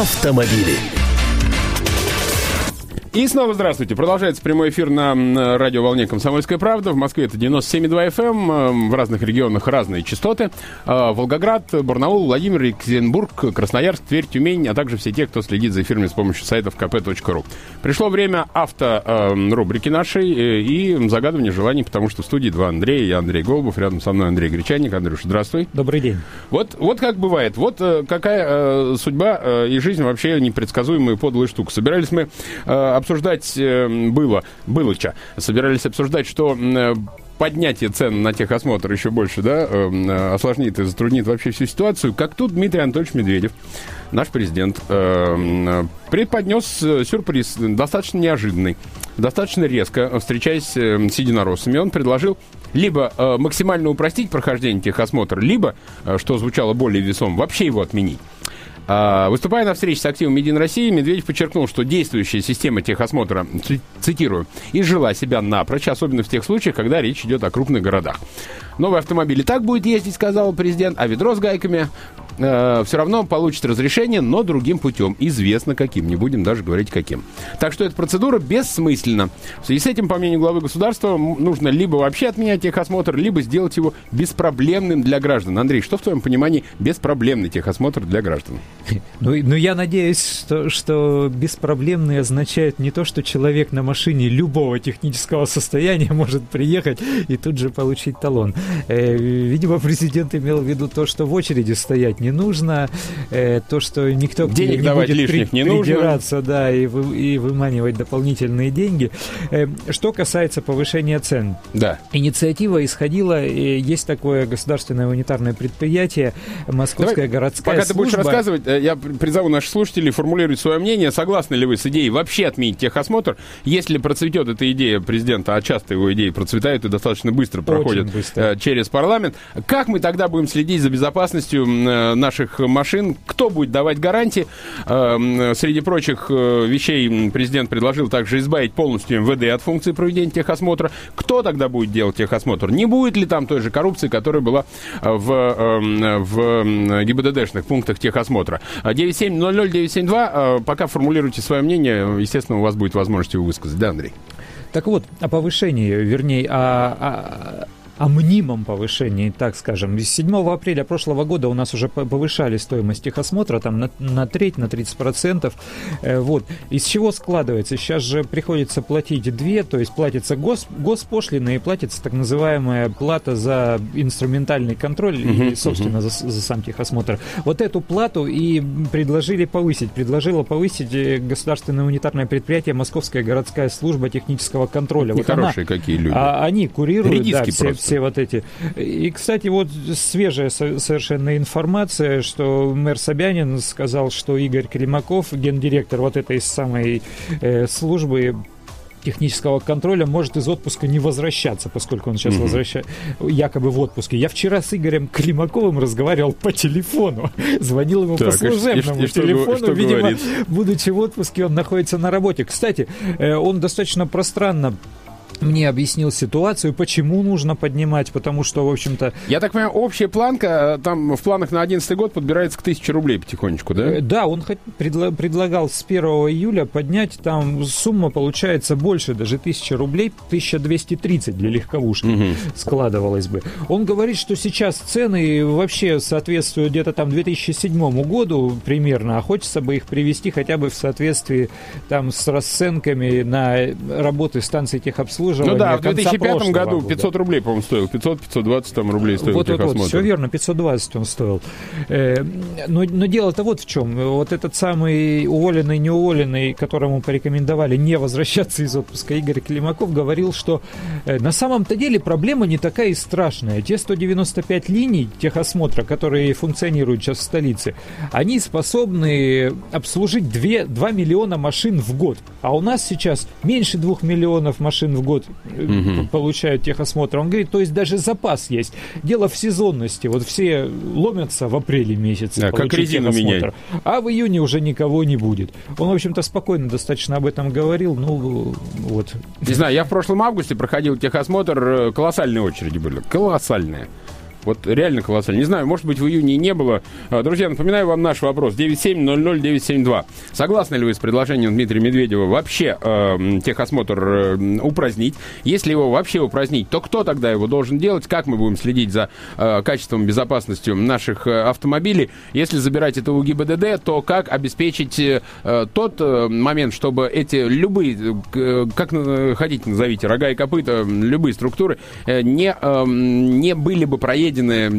автомобили. И снова здравствуйте. Продолжается прямой эфир на радиоволне «Комсомольская правда». В Москве это 97,2 FM. Эм, в разных регионах разные частоты. А, Волгоград, Барнаул, Владимир, Екатеринбург, Красноярск, Тверь, Тюмень, а также все те, кто следит за эфирами с помощью сайтов kp.ru. Пришло время авто-рубрики эм, нашей э, и загадывания желаний, потому что в студии два Андрея. Я Андрей Голубов, рядом со мной Андрей Гречаник. Андрюш, здравствуй. Добрый день. Вот, вот как бывает. Вот э, какая э, судьба и жизнь вообще непредсказуемая подлая штука. Собирались мы обсуждать э, было, было ча, собирались обсуждать, что э, поднятие цен на техосмотр еще больше, да, э, осложнит и затруднит вообще всю ситуацию, как тут Дмитрий Анатольевич Медведев, наш президент, преподнес сюрприз достаточно неожиданный, достаточно резко, встречаясь с единороссами, он предложил либо максимально упростить прохождение техосмотра, либо, что звучало более весом, вообще его отменить. А, выступая на встрече с активом Медин России, Медведев подчеркнул, что действующая система техосмотра, цитирую, изжила себя напрочь, особенно в тех случаях, когда речь идет о крупных городах. Новый автомобиль и так будет ездить, сказал президент, а ведро с гайками э, все равно получит разрешение, но другим путем. Известно каким, не будем даже говорить каким. Так что эта процедура бессмысленна. В связи с этим, по мнению главы государства, нужно либо вообще отменять техосмотр, либо сделать его беспроблемным для граждан. Андрей, что в твоем понимании беспроблемный техосмотр для граждан? Ну, ну я надеюсь, что, что беспроблемный означает не то, что человек на машине любого технического состояния может приехать и тут же получить талон. Э, видимо, президент имел в виду то, что в очереди стоять не нужно, э, то, что никто Денег не давать будет лишних при, не нужно. да, и, вы, и выманивать дополнительные деньги. Э, что касается повышения цен. Да. Инициатива исходила, есть такое государственное унитарное предприятие, Московская Давай, городская пока служба. ты будешь рассказывать, я призову наших слушателей формулировать свое мнение. Согласны ли вы с идеей вообще отменить техосмотр, если процветет эта идея президента, а часто его идеи процветают и достаточно быстро проходят быстро. через парламент, как мы тогда будем следить за безопасностью Э, наших машин. Кто будет давать гарантии? Э, среди прочих э, вещей президент предложил также избавить полностью МВД от функции проведения техосмотра. Кто тогда будет делать техосмотр? Не будет ли там той же коррупции, которая была в, в ГИБДДшных пунктах техосмотра? 9700972. Пока формулируйте свое мнение. Естественно, у вас будет возможность его высказать. Да, Андрей? Так вот, о повышении, вернее, о, о мнимом повышении, так скажем. С 7 апреля прошлого года у нас уже повышали стоимость техосмотра там на, на треть, на 30%. Э, вот. Из чего складывается? Сейчас же приходится платить две, то есть платится гос, госпошлина и платится так называемая плата за инструментальный контроль uh-huh, и, собственно, uh-huh. за, за сам техосмотр. Вот эту плату и предложили повысить. Предложило повысить э, государственное унитарное предприятие Московская городская служба технического контроля. Вот Нехорошие она, какие люди. А, они курируют да, все, все вот эти. И, кстати, вот свежая совершенно информация, что мэр Собянин сказал, что Игорь Климаков, гендиректор вот этой самой э, службы, технического контроля может из отпуска не возвращаться, поскольку он сейчас mm-hmm. возвращается якобы в отпуске. Я вчера с Игорем Климаковым разговаривал по телефону, звонил ему так, по служебному и, и, телефону, что, что видимо, говорит? будучи в отпуске, он находится на работе. Кстати, э, он достаточно пространно мне объяснил ситуацию, почему нужно поднимать, потому что, в общем-то... Я так понимаю, общая планка, э, там в планах на 11 год подбирается к 1000 рублей потихонечку, да? Э, да, он предла- предлагал с 1 июля поднять, там сумма получается больше, даже 1000 рублей, 1230 для легковушки угу. складывалось бы. Он говорит, что сейчас цены вообще соответствуют где-то там 2007 году примерно, а хочется бы их привести хотя бы в соответствии там с расценками на работы станций техобслуживания обслуживания. Ну да, в 2005 году 500 рублей, по-моему, стоил. 500-520 там рублей стоил вот, вот, вот, все верно, 520 он стоил. Э, но, но дело-то вот в чем. Вот этот самый уволенный, неуволенный, которому порекомендовали не возвращаться из отпуска, Игорь Климаков, говорил, что э, на самом-то деле проблема не такая и страшная. Те 195 линий техосмотра, которые функционируют сейчас в столице, они способны обслужить 2, 2 миллиона машин в год. А у нас сейчас меньше 2 миллионов машин в год год угу. получают техосмотр. Он говорит, то есть даже запас есть. Дело в сезонности. Вот все ломятся в апреле месяце. Да, как резину менять. А в июне уже никого не будет. Он, в общем-то, спокойно достаточно об этом говорил. Ну, вот. Не знаю, я в прошлом августе проходил техосмотр. Э, колоссальные очереди были. Колоссальные. Вот реально колоссально. Не знаю, может быть, в июне и не было. А, друзья, напоминаю вам наш вопрос. 9700972. Согласны ли вы с предложением Дмитрия Медведева вообще э, техосмотр э, упразднить? Если его вообще упразднить, то кто тогда его должен делать? Как мы будем следить за э, качеством, безопасностью наших э, автомобилей? Если забирать это у ГИБДД, то как обеспечить э, тот э, момент, чтобы эти любые, э, как э, хотите назовите, рога и копыта, любые структуры, э, не, э, не были бы проедены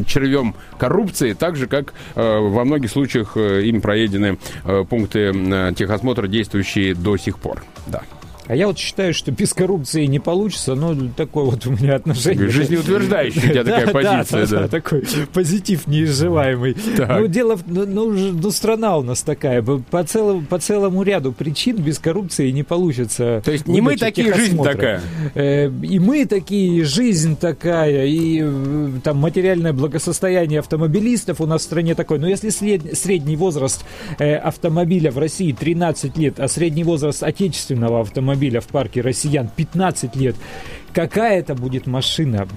червем коррупции, так же, как э, во многих случаях э, им проедены э, пункты техосмотра, действующие до сих пор. Да. А я вот считаю, что без коррупции не получится, но такое вот у меня отношение. Жизнеутверждающая у тебя такая позиция, да. такой позитив неизживаемый. Ну, дело, ну, ну, ну, страна у нас такая, по целому, ряду причин без коррупции не получится. То есть не мы такие, жизнь такая. Э, и мы такие, жизнь такая, и э, там материальное благосостояние автомобилистов у нас в стране такое. Но если средний возраст э, автомобиля в России 13 лет, а средний возраст отечественного автомобиля автомобиля в парке россиян 15 лет. Какая это будет машина?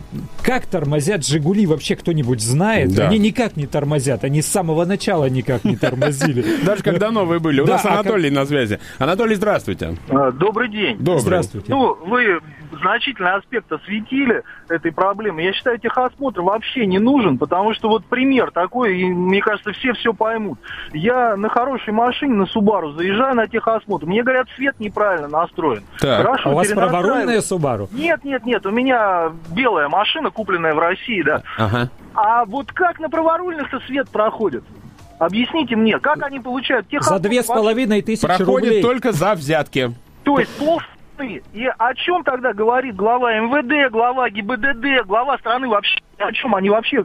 Как тормозят «Жигули» вообще кто-нибудь знает? Да. Они никак не тормозят. Они с самого начала никак не тормозили. Даже когда новые были. У нас а Анатолий на связи. Анатолий, здравствуйте. А, добрый день. Здравствуйте. Ну, вы значительный аспект осветили этой проблемы. Я считаю, техосмотр вообще не нужен, потому что вот пример такой, и мне кажется, все все поймут. Я на хорошей машине, на Субару, заезжаю на техосмотр, мне говорят, свет неправильно настроен. Так, Хорошо, а у вас праворульная Субару? Нет, нет, нет, у меня белая машина, купленная в России, да. Ага. А вот как на праворульных-то свет проходит? Объясните мне, как они получают техосмотр? За две с половиной тысячи Проходит рублей. только за взятки. То есть пол И о чем тогда говорит глава МВД, глава ГИБДД, глава страны вообще? О чем они вообще?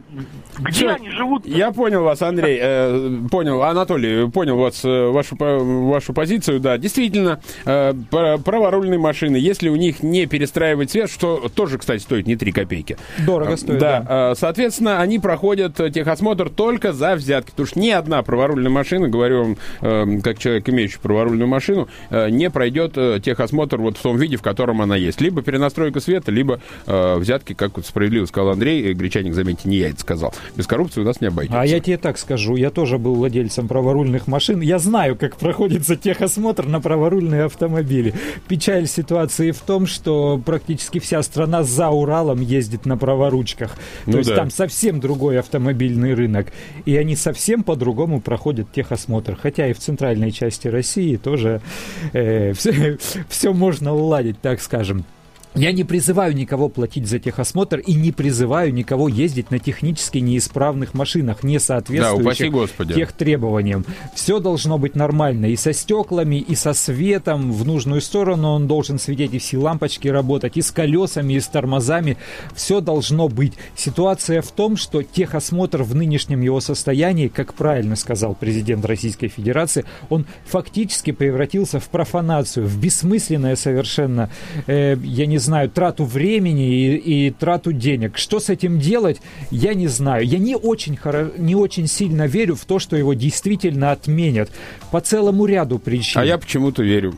Где Все, они живут? Я понял вас, Андрей. Э, понял, Анатолий, понял вас, э, вашу, вашу позицию. Да, действительно, э, праворульные машины, если у них не перестраивать цвет, что тоже, кстати, стоит не 3 копейки. Дорого стоит, да. да. Э, соответственно, они проходят техосмотр только за взятки. Потому что ни одна праворульная машина, говорю вам, э, как человек, имеющий праворульную машину, э, не пройдет э, техосмотр вот в том виде, в котором она есть. Либо перенастройка света, либо э, взятки, как вот справедливо сказал Андрей, гречаник, заметьте, не я это сказал. Без коррупции у нас не обойдется. А я тебе так скажу, я тоже был владельцем праворульных машин. Я знаю, как проходится техосмотр на праворульные автомобили. Печаль ситуации в том, что практически вся страна за Уралом ездит на праворучках. То ну есть да. там совсем другой автомобильный рынок. И они совсем по-другому проходят техосмотр. Хотя и в центральной части России тоже э, все, все можно уладить, так скажем. Я не призываю никого платить за техосмотр и не призываю никого ездить на технически неисправных машинах, не соответствующих да, тех требованиям. Все должно быть нормально и со стеклами, и со светом в нужную сторону он должен светить, и все лампочки работать, и с колесами, и с тормозами. Все должно быть. Ситуация в том, что техосмотр в нынешнем его состоянии, как правильно сказал президент Российской Федерации, он фактически превратился в профанацию, в бессмысленное совершенно, э, я не знаю, трату времени и, и трату денег. Что с этим делать, я не знаю. Я не очень, хоро... не очень сильно верю в то, что его действительно отменят по целому ряду причин. А я почему-то верю.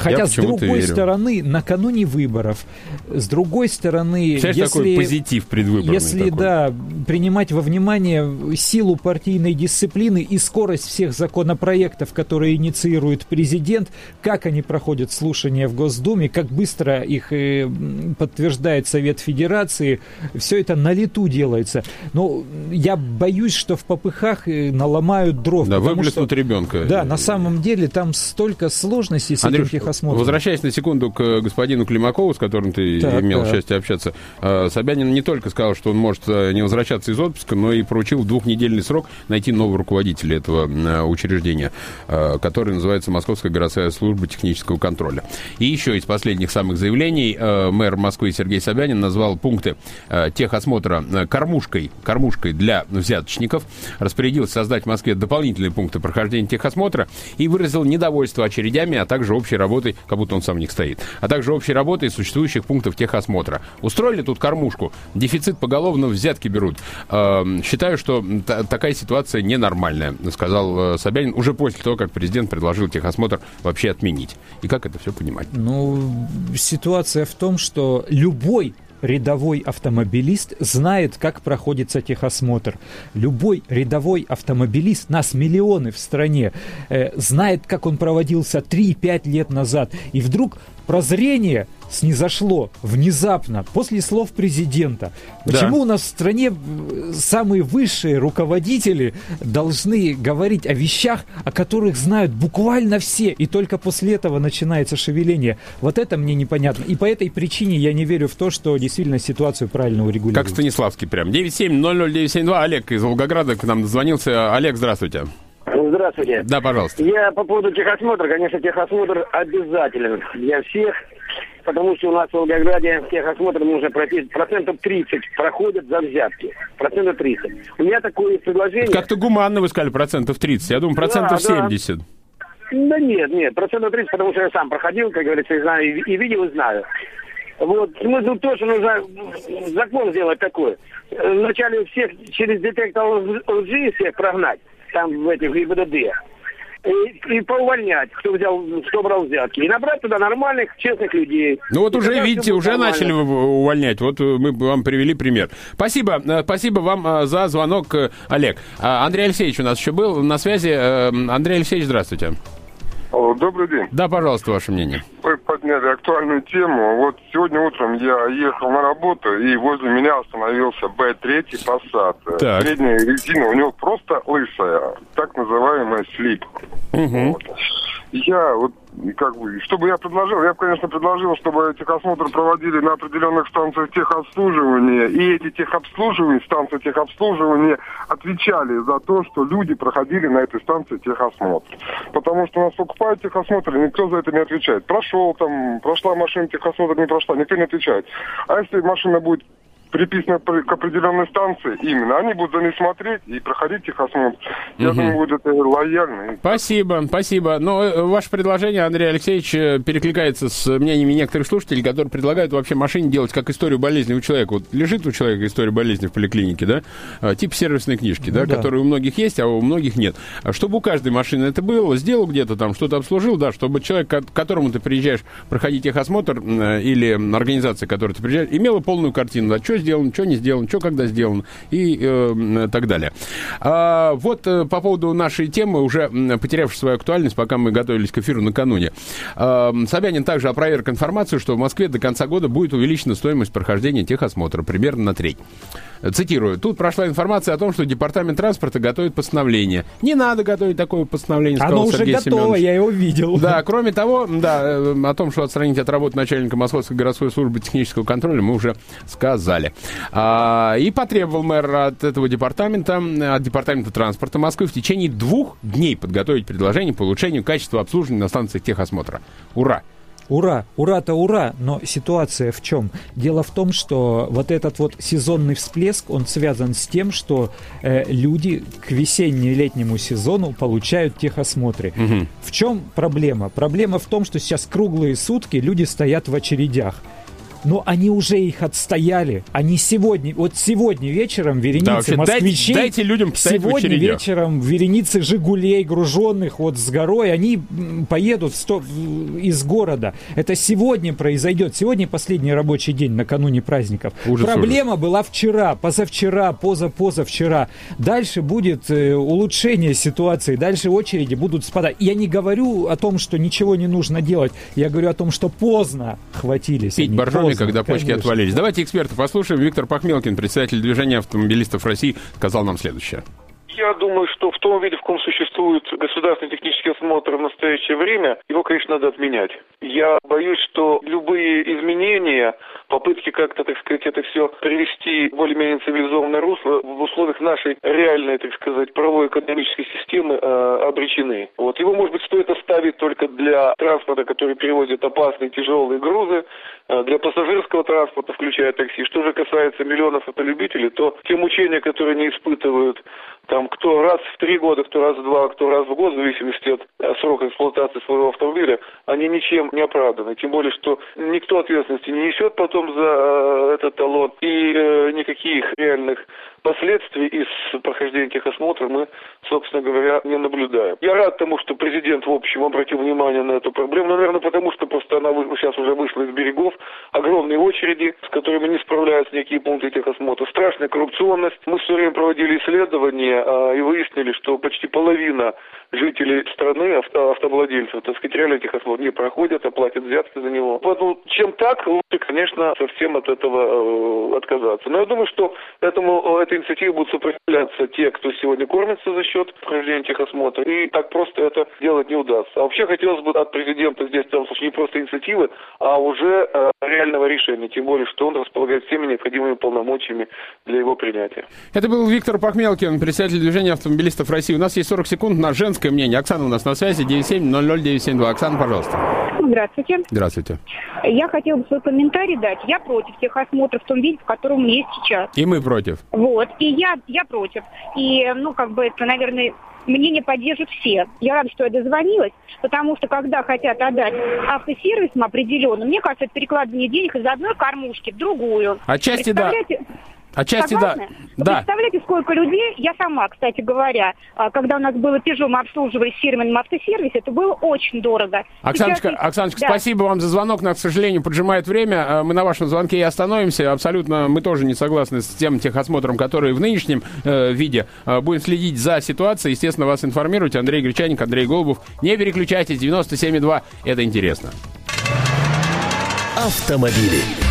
Хотя, с другой верю. стороны, накануне выборов, с другой стороны, Сейчас если, такой позитив предвыборный если такой. да, принимать во внимание силу партийной дисциплины и скорость всех законопроектов, которые инициирует президент, как они проходят слушания в Госдуме, как быстро их э, подтверждает Совет Федерации, все это на лету делается. Но я боюсь, что в попыхах э, наломают дров. Да, выплеснут ребенка. Да, на самом деле там столько сложностей с Андрюш, этим посмотрим. Возвращаясь на секунду к господину Климакову, с которым ты так, имел так. счастье общаться, э, Собянин не только сказал, что он может э, не возвращаться из отпуска, но и поручил в двухнедельный срок найти нового руководителя этого э, учреждения, который называется Московская городская служба технического контроля. И еще из последних самых заявлений мэр Москвы Сергей Собянин назвал пункты техосмотра кормушкой, кормушкой для взяточников, распорядился создать в Москве дополнительные пункты прохождения техосмотра и выразил недовольство очередями, а также общей работой работой, как будто он сам в них стоит, а также общей работой существующих пунктов техосмотра. Устроили тут кормушку, дефицит поголовно взятки берут. Э, считаю, что такая ситуация ненормальная, сказал э, Собянин уже после того, как президент предложил техосмотр вообще отменить. И как это все понимать? Ну, ситуация в том, что любой рядовой автомобилист знает, как проходится техосмотр. Любой рядовой автомобилист, нас миллионы в стране, э, знает, как он проводился 3-5 лет назад. И вдруг прозрение снизошло внезапно после слов президента. Почему да. у нас в стране самые высшие руководители должны говорить о вещах, о которых знают буквально все, и только после этого начинается шевеление? Вот это мне непонятно. И по этой причине я не верю в то, что действительно ситуацию правильно урегулируют. Как Станиславский прям. 9700972. Олег из Волгограда к нам дозвонился. Олег, здравствуйте. Здравствуйте. Да, пожалуйста. Я по поводу техосмотра. Конечно, техосмотр обязателен для всех потому что у нас в Волгограде техосмотр нужно пройти, процентов 30 проходят за взятки. Процентов 30. У меня такое предложение... Как-то гуманно вы сказали процентов 30. Я думаю, процентов да, 70. Да. Да нет, нет, процентов 30, потому что я сам проходил, как говорится, и знаю, и, и видел, и знаю. Вот, смысл тоже нужно закон сделать такой. Вначале всех через детектор лжи всех прогнать, там в этих ГИБДД и, и поувольнять, кто взял, кто брал взятки. И набрать туда нормальных, честных людей. Ну вот и уже, видите, уже нормально. начали увольнять. Вот э, мы вам привели пример. Спасибо, э, спасибо вам э, за звонок, Олег. А, Андрей Алексеевич у нас еще был на связи. Андрей Алексеевич, здравствуйте. Добрый день. Да, пожалуйста, ваше мнение. Подняли актуальную тему. Вот сегодня утром я ехал на работу, и возле меня остановился Б3 Passat. Так. Средняя резина у него просто лысая, так называемая слип. Угу. Вот. Я вот как бы, что бы я предложил? Я бы, конечно, предложил, чтобы техосмотр проводили на определенных станциях техобслуживания, и эти техобслуживания, станции техобслуживания отвечали за то, что люди проходили на этой станции техосмотр. Потому что у нас покупают техосмотр, и никто за это не отвечает. Прошел там, прошла машина техосмотр, не прошла, никто не отвечает. А если машина будет приписаны к определенной станции именно. Они будут за ней смотреть и проходить техосмотр. Я угу. думаю, будет это лояльно. Спасибо, спасибо. Но э, ваше предложение, Андрей Алексеевич, э, перекликается с мнениями некоторых слушателей, которые предлагают вообще машине делать как историю болезни у человека. Вот лежит у человека история болезни в поликлинике, да, а, тип сервисной книжки, да, ну, да, которые у многих есть, а у многих нет. А чтобы у каждой машины это было, сделал где-то там, что-то обслужил, да, чтобы человек, к которому ты приезжаешь проходить техосмотр или организация, к которой ты приезжаешь, имела полную картину, да, что сделано, что не сделано, что когда сделано и э, так далее. А, вот э, по поводу нашей темы, уже потерявшей свою актуальность, пока мы готовились к эфиру накануне. А, Собянин также опроверг информацию, что в Москве до конца года будет увеличена стоимость прохождения техосмотра примерно на треть. Цитирую. Тут прошла информация о том, что Департамент транспорта готовит постановление. Не надо готовить такое постановление, Оно уже Сергей готово, Семенович. я его видел. Да, кроме того, да, э, о том, что отстранить от работы начальника Московской городской службы технического контроля, мы уже сказали. А, и потребовал мэр от этого департамента, от департамента транспорта Москвы в течение двух дней подготовить предложение по улучшению качества обслуживания на станциях техосмотра. Ура! Ура, ура-то ура, но ситуация в чем? Дело в том, что вот этот вот сезонный всплеск, он связан с тем, что э, люди к весенне-летнему сезону получают техосмотры. Угу. В чем проблема? Проблема в том, что сейчас круглые сутки люди стоят в очередях но они уже их отстояли. Они сегодня, вот сегодня вечером вереницы да, вообще, москвичей... Дайте, дайте людям Сегодня вечером вереницы «Жигулей», груженных вот с горой, они поедут сто, из города. Это сегодня произойдет. Сегодня последний рабочий день накануне праздников. Ужас, Проблема ужас. была вчера, позавчера, позапозавчера. Дальше будет э, улучшение ситуации, дальше очереди будут спадать. Я не говорю о том, что ничего не нужно делать. Я говорю о том, что поздно хватились. Пить боржоми поздно, когда конечно. почки отвалились. Давайте эксперта послушаем. Виктор Пахмелкин, председатель движения автомобилистов России, сказал нам следующее. Я думаю, что в том виде, в каком существует государственный технический осмотр в настоящее время, его, конечно, надо отменять. Я боюсь, что любые изменения, попытки как-то, так сказать, это все привести в более-менее цивилизованное русло в условиях нашей реальной, так сказать, правовой экономической системы э, обречены. Вот его, может быть, стоит оставить только для транспорта, который перевозит опасные тяжелые грузы, э, для пассажирского транспорта, включая такси. Что же касается миллионов автолюбителей, то те мучения, которые они испытывают Там кто раз в три года, кто раз в два, кто раз в год, в зависимости от срока эксплуатации своего автомобиля, они ничем не оправданы. Тем более, что никто ответственности не несет потом за э, этот талон и э, никаких реальных последствий из прохождения техосмотра мы, собственно говоря, не наблюдаем. Я рад тому, что президент, в общем, обратил внимание на эту проблему, но, наверное, потому что просто она сейчас уже вышла из берегов, огромные очереди, с которыми не справляются никакие пункты техосмотра, страшная коррупционность. Мы все время проводили исследования а, и выяснили, что почти половина жителей страны, авто, автовладельцев, так сказать, реально техосмотр не проходят, а платят взятки за него. Поэтому чем так, лучше, конечно, совсем от этого э, отказаться. Но я думаю, что этому, этой инициативе будут сопротивляться те, кто сегодня кормится за счет прохождения техосмотра, и так просто это делать не удастся. А вообще хотелось бы от президента здесь, в данном случае, не просто инициативы, а уже э, реального решения, тем более, что он располагает всеми необходимыми полномочиями для его принятия. Это был Виктор Пахмелкин, председатель движения автомобилистов России. У нас есть 40 секунд на женское мнение. Оксана у нас на связи, 9700972. Оксана, пожалуйста. Здравствуйте. Здравствуйте. Я хотела бы свой комментарий дать. Я против тех осмотров в том виде, в котором есть сейчас. И мы против. Вот. И я, я против. И, ну, как бы это, наверное, мнение поддержат все. Я рада, что я дозвонилась, потому что когда хотят отдать автосервисам определенно, мне кажется, это перекладывание денег из одной кормушки в другую. Отчасти да. Отчасти Согласны? да. да. Представляете, сколько людей, я сама, кстати говоря, а, когда у нас было Peugeot, мы обслуживали в фирменном автосервисе, это было очень дорого. Оксаночка, Сейчас... Оксаночка да. спасибо вам за звонок, нас, к сожалению, поджимает время. А, мы на вашем звонке и остановимся. Абсолютно мы тоже не согласны с тем техосмотром, который в нынешнем э, виде. Э, будем следить за ситуацией, естественно, вас информировать. Андрей Гречаник, Андрей Голубов. Не переключайтесь, 97,2, это интересно. Автомобили.